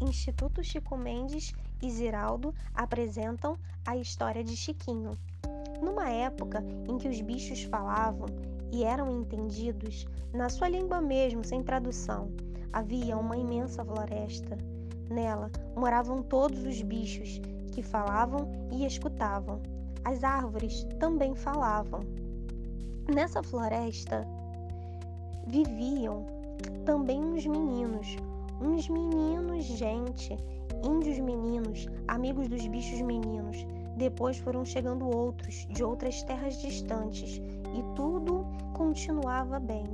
Instituto Chico Mendes e Ziraldo apresentam a história de Chiquinho. Numa época em que os bichos falavam e eram entendidos na sua língua mesmo, sem tradução, havia uma imensa floresta. Nela moravam todos os bichos que falavam e escutavam. As árvores também falavam. Nessa floresta viviam também uns meninos, uns meninos, gente, índios meninos, amigos dos bichos meninos. Depois foram chegando outros, de outras terras distantes, e tudo continuava bem.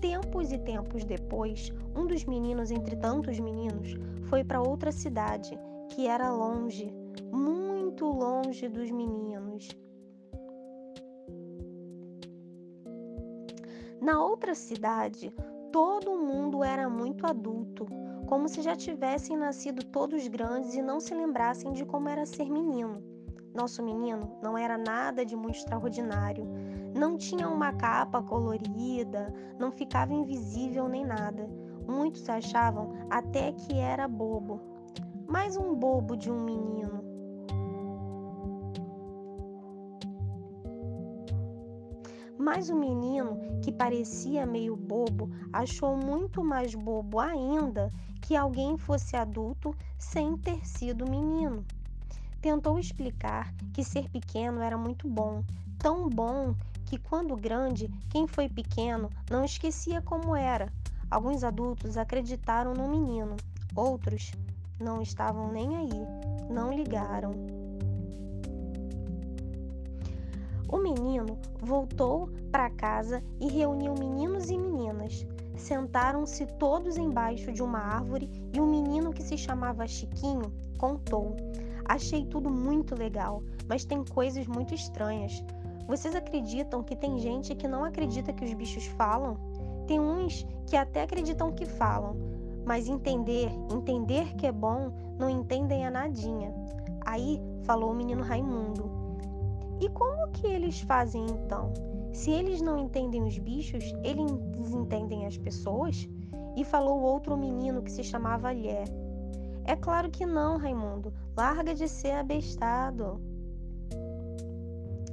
Tempos e tempos depois, um dos meninos, entre tantos meninos, foi para outra cidade, que era longe, muito longe dos meninos. Na outra cidade, todo mundo era muito adulto, como se já tivessem nascido todos grandes e não se lembrassem de como era ser menino. Nosso menino não era nada de muito extraordinário. Não tinha uma capa colorida, não ficava invisível nem nada. Muitos achavam até que era bobo. Mais um bobo de um menino. Mas o menino, que parecia meio bobo, achou muito mais bobo ainda que alguém fosse adulto sem ter sido menino. Tentou explicar que ser pequeno era muito bom, tão bom que quando grande, quem foi pequeno não esquecia como era. Alguns adultos acreditaram no menino, outros não estavam nem aí, não ligaram. O menino voltou para casa e reuniu meninos e meninas. Sentaram-se todos embaixo de uma árvore e um menino que se chamava Chiquinho contou: Achei tudo muito legal, mas tem coisas muito estranhas. Vocês acreditam que tem gente que não acredita que os bichos falam? Tem uns que até acreditam que falam, mas entender, entender que é bom, não entendem a nadinha. Aí falou o menino Raimundo. E como que eles fazem então? Se eles não entendem os bichos, eles entendem as pessoas? E falou outro menino que se chamava Lhé. É claro que não, Raimundo. Larga de ser abestado.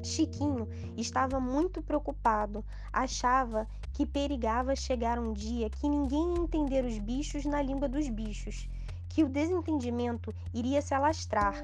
Chiquinho estava muito preocupado. Achava que perigava chegar um dia que ninguém ia entender os bichos na língua dos bichos, que o desentendimento iria se alastrar.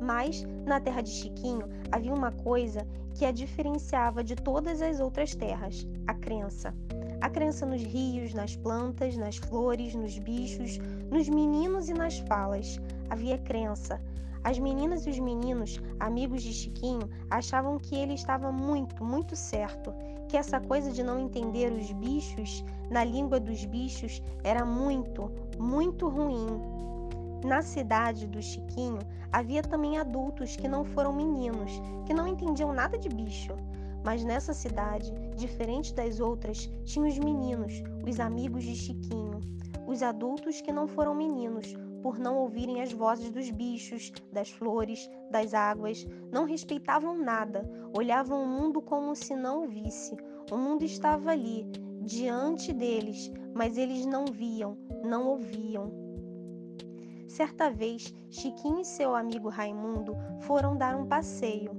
Mas, na terra de Chiquinho, havia uma coisa que a diferenciava de todas as outras terras: a crença. A crença nos rios, nas plantas, nas flores, nos bichos, nos meninos e nas falas. Havia crença. As meninas e os meninos, amigos de Chiquinho, achavam que ele estava muito, muito certo, que essa coisa de não entender os bichos na língua dos bichos era muito, muito ruim. Na cidade do Chiquinho havia também adultos que não foram meninos, que não entendiam nada de bicho. Mas nessa cidade, diferente das outras, tinha os meninos, os amigos de Chiquinho. Os adultos que não foram meninos, por não ouvirem as vozes dos bichos, das flores, das águas, não respeitavam nada, olhavam o mundo como se não o visse. O mundo estava ali, diante deles, mas eles não viam, não ouviam. Certa vez, Chiquinho e seu amigo Raimundo foram dar um passeio.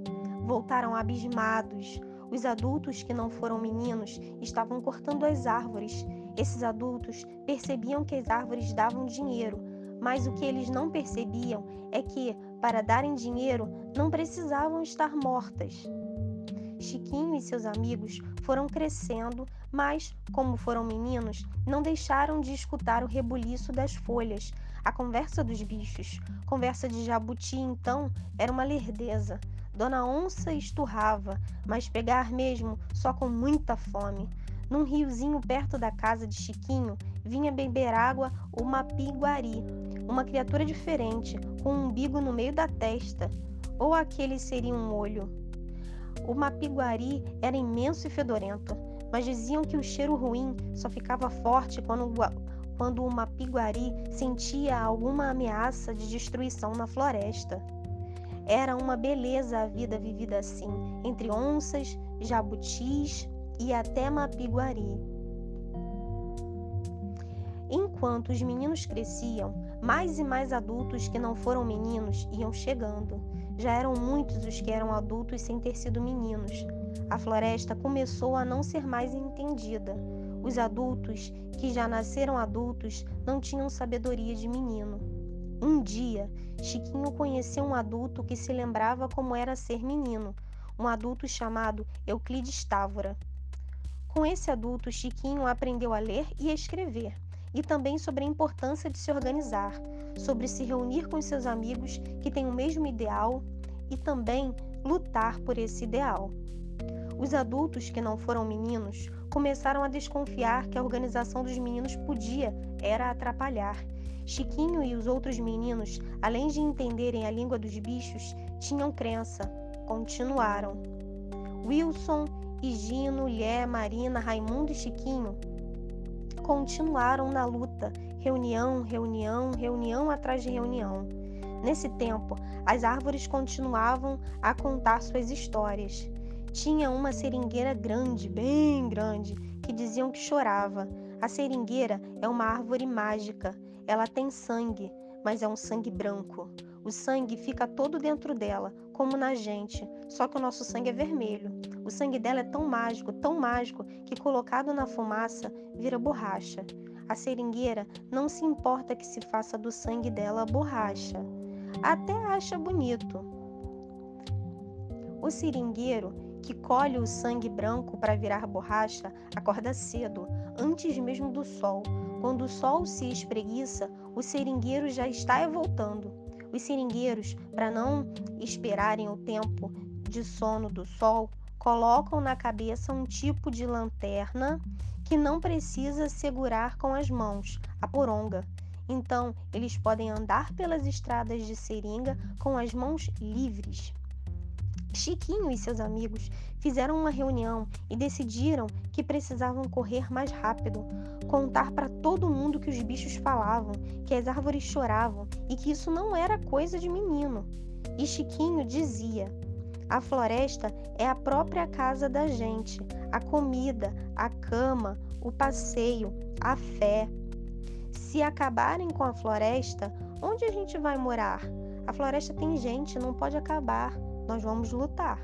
Voltaram abismados. Os adultos que não foram meninos estavam cortando as árvores. Esses adultos percebiam que as árvores davam dinheiro, mas o que eles não percebiam é que, para darem dinheiro, não precisavam estar mortas. Chiquinho e seus amigos foram crescendo, mas, como foram meninos, não deixaram de escutar o rebuliço das folhas, a conversa dos bichos, conversa de jabuti, então, era uma lerdeza. Dona Onça esturrava, mas pegar mesmo só com muita fome. Num riozinho perto da casa de Chiquinho, vinha beber água uma piguari, uma criatura diferente, com um umbigo no meio da testa. Ou aquele seria um olho. O mapiguari era imenso e fedorento, mas diziam que o cheiro ruim só ficava forte quando quando uma piguari sentia alguma ameaça de destruição na floresta. Era uma beleza a vida vivida assim, entre onças, jabutis e até mapiguari. Enquanto os meninos cresciam, Mais e mais adultos que não foram meninos iam chegando. Já eram muitos os que eram adultos sem ter sido meninos. A floresta começou a não ser mais entendida. Os adultos, que já nasceram adultos, não tinham sabedoria de menino. Um dia, Chiquinho conheceu um adulto que se lembrava como era ser menino, um adulto chamado Euclides Távora. Com esse adulto, Chiquinho aprendeu a ler e a escrever, e também sobre a importância de se organizar, sobre se reunir com seus amigos que têm o mesmo ideal e também lutar por esse ideal. Os adultos que não foram meninos começaram a desconfiar que a organização dos meninos podia era atrapalhar. Chiquinho e os outros meninos, além de entenderem a língua dos bichos, tinham crença. Continuaram. Wilson, Higino, Lé, Marina, Raimundo e Chiquinho continuaram na luta, reunião, reunião, reunião atrás de reunião. Nesse tempo, as árvores continuavam a contar suas histórias. Tinha uma seringueira grande, bem grande, que diziam que chorava. A seringueira é uma árvore mágica. Ela tem sangue, mas é um sangue branco. O sangue fica todo dentro dela, como na gente, só que o nosso sangue é vermelho. O sangue dela é tão mágico, tão mágico, que colocado na fumaça vira borracha. A seringueira não se importa que se faça do sangue dela borracha. Até acha bonito. O seringueiro que colhe o sangue branco para virar borracha acorda cedo, antes mesmo do sol. Quando o sol se espreguiça, o seringueiro já está voltando. Os seringueiros, para não esperarem o tempo de sono do sol, colocam na cabeça um tipo de lanterna que não precisa segurar com as mãos, a poronga. Então, eles podem andar pelas estradas de seringa com as mãos livres. Chiquinho e seus amigos fizeram uma reunião e decidiram que precisavam correr mais rápido, contar para todo mundo que os bichos falavam, que as árvores choravam e que isso não era coisa de menino. E Chiquinho dizia: a floresta é a própria casa da gente, a comida, a cama, o passeio, a fé. Se acabarem com a floresta, onde a gente vai morar? A floresta tem gente, não pode acabar. Nós vamos lutar.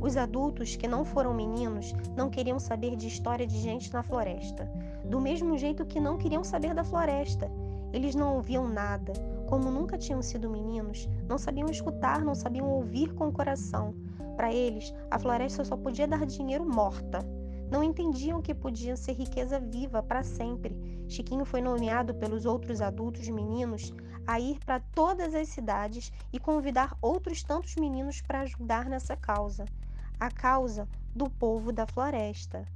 Os adultos que não foram meninos não queriam saber de história de gente na floresta, do mesmo jeito que não queriam saber da floresta. Eles não ouviam nada. Como nunca tinham sido meninos, não sabiam escutar, não sabiam ouvir com o coração. Para eles, a floresta só podia dar dinheiro morta. Não entendiam que podia ser riqueza viva para sempre. Chiquinho foi nomeado pelos outros adultos meninos a ir para todas as cidades e convidar outros tantos meninos para ajudar nessa causa a causa do povo da floresta.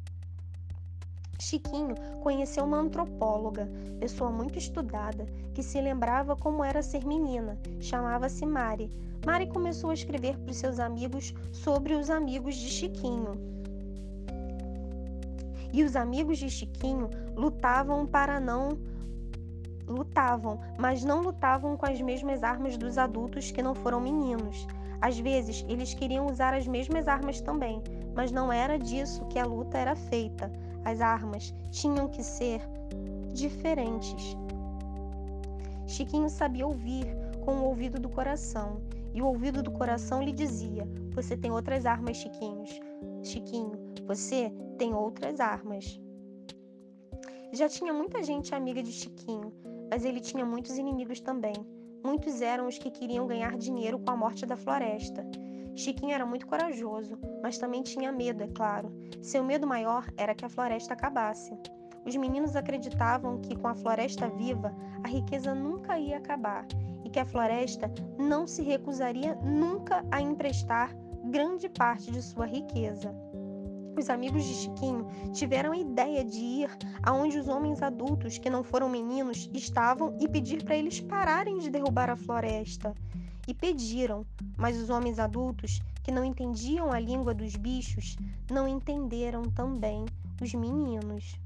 Chiquinho conheceu uma antropóloga, pessoa muito estudada, que se lembrava como era ser menina. Chamava-se Mari. Mari começou a escrever para os seus amigos sobre os amigos de Chiquinho. E os amigos de Chiquinho lutavam para não lutavam, mas não lutavam com as mesmas armas dos adultos que não foram meninos. Às vezes, eles queriam usar as mesmas armas também, mas não era disso que a luta era feita. As armas tinham que ser diferentes. Chiquinho sabia ouvir com o ouvido do coração, e o ouvido do coração lhe dizia: Você tem outras armas, Chiquinhos. Chiquinho, você tem outras armas. Já tinha muita gente amiga de Chiquinho, mas ele tinha muitos inimigos também. Muitos eram os que queriam ganhar dinheiro com a morte da floresta. Chiquinho era muito corajoso, mas também tinha medo, é claro. Seu medo maior era que a floresta acabasse. Os meninos acreditavam que, com a floresta viva, a riqueza nunca ia acabar e que a floresta não se recusaria nunca a emprestar grande parte de sua riqueza. Os amigos de Chiquinho tiveram a ideia de ir aonde os homens adultos que não foram meninos estavam e pedir para eles pararem de derrubar a floresta. E pediram, mas os homens adultos que não entendiam a língua dos bichos não entenderam também os meninos.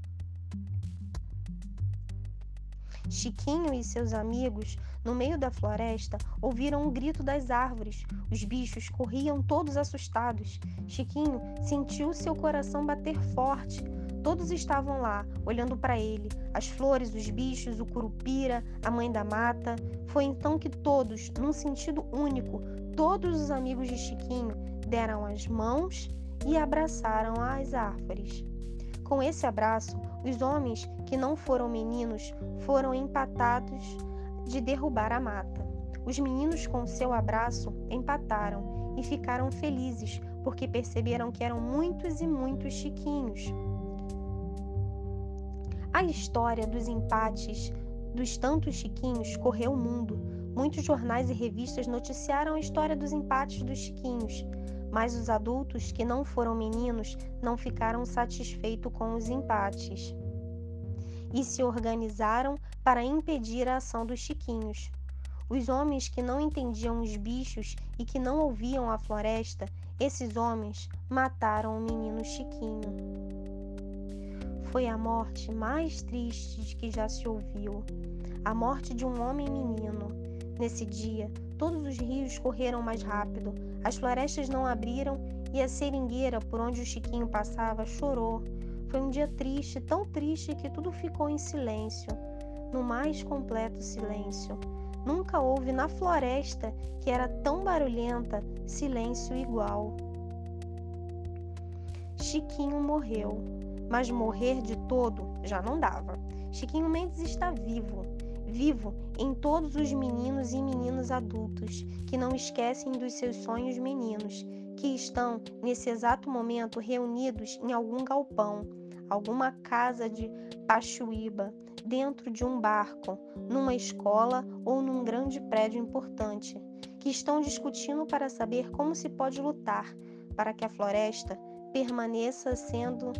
Chiquinho e seus amigos, no meio da floresta, ouviram o um grito das árvores. Os bichos corriam todos assustados. Chiquinho sentiu seu coração bater forte. Todos estavam lá, olhando para ele, as flores, os bichos, o curupira, a mãe da mata. Foi então que todos, num sentido único, todos os amigos de Chiquinho deram as mãos e abraçaram as árvores. Com esse abraço, os homens que não foram meninos foram empatados de derrubar a mata. Os meninos, com seu abraço, empataram e ficaram felizes porque perceberam que eram muitos e muitos chiquinhos. A história dos empates dos tantos chiquinhos correu o mundo. Muitos jornais e revistas noticiaram a história dos empates dos chiquinhos, mas os adultos que não foram meninos não ficaram satisfeitos com os empates e se organizaram para impedir a ação dos chiquinhos. Os homens que não entendiam os bichos e que não ouviam a floresta, esses homens mataram o menino Chiquinho. Foi a morte mais triste que já se ouviu. A morte de um homem menino. Nesse dia, todos os rios correram mais rápido, as florestas não abriram e a seringueira por onde o Chiquinho passava chorou foi um dia triste, tão triste que tudo ficou em silêncio, no mais completo silêncio. Nunca houve na floresta, que era tão barulhenta, silêncio igual. Chiquinho morreu, mas morrer de todo já não dava. Chiquinho Mendes está vivo, vivo em todos os meninos e meninas adultos que não esquecem dos seus sonhos meninos, que estão nesse exato momento reunidos em algum galpão alguma casa de Pachuíba, dentro de um barco, numa escola ou num grande prédio importante, que estão discutindo para saber como se pode lutar para que a floresta permaneça sendo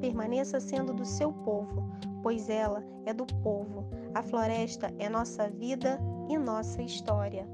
permaneça sendo do seu povo, pois ela é do povo. A floresta é nossa vida e nossa história.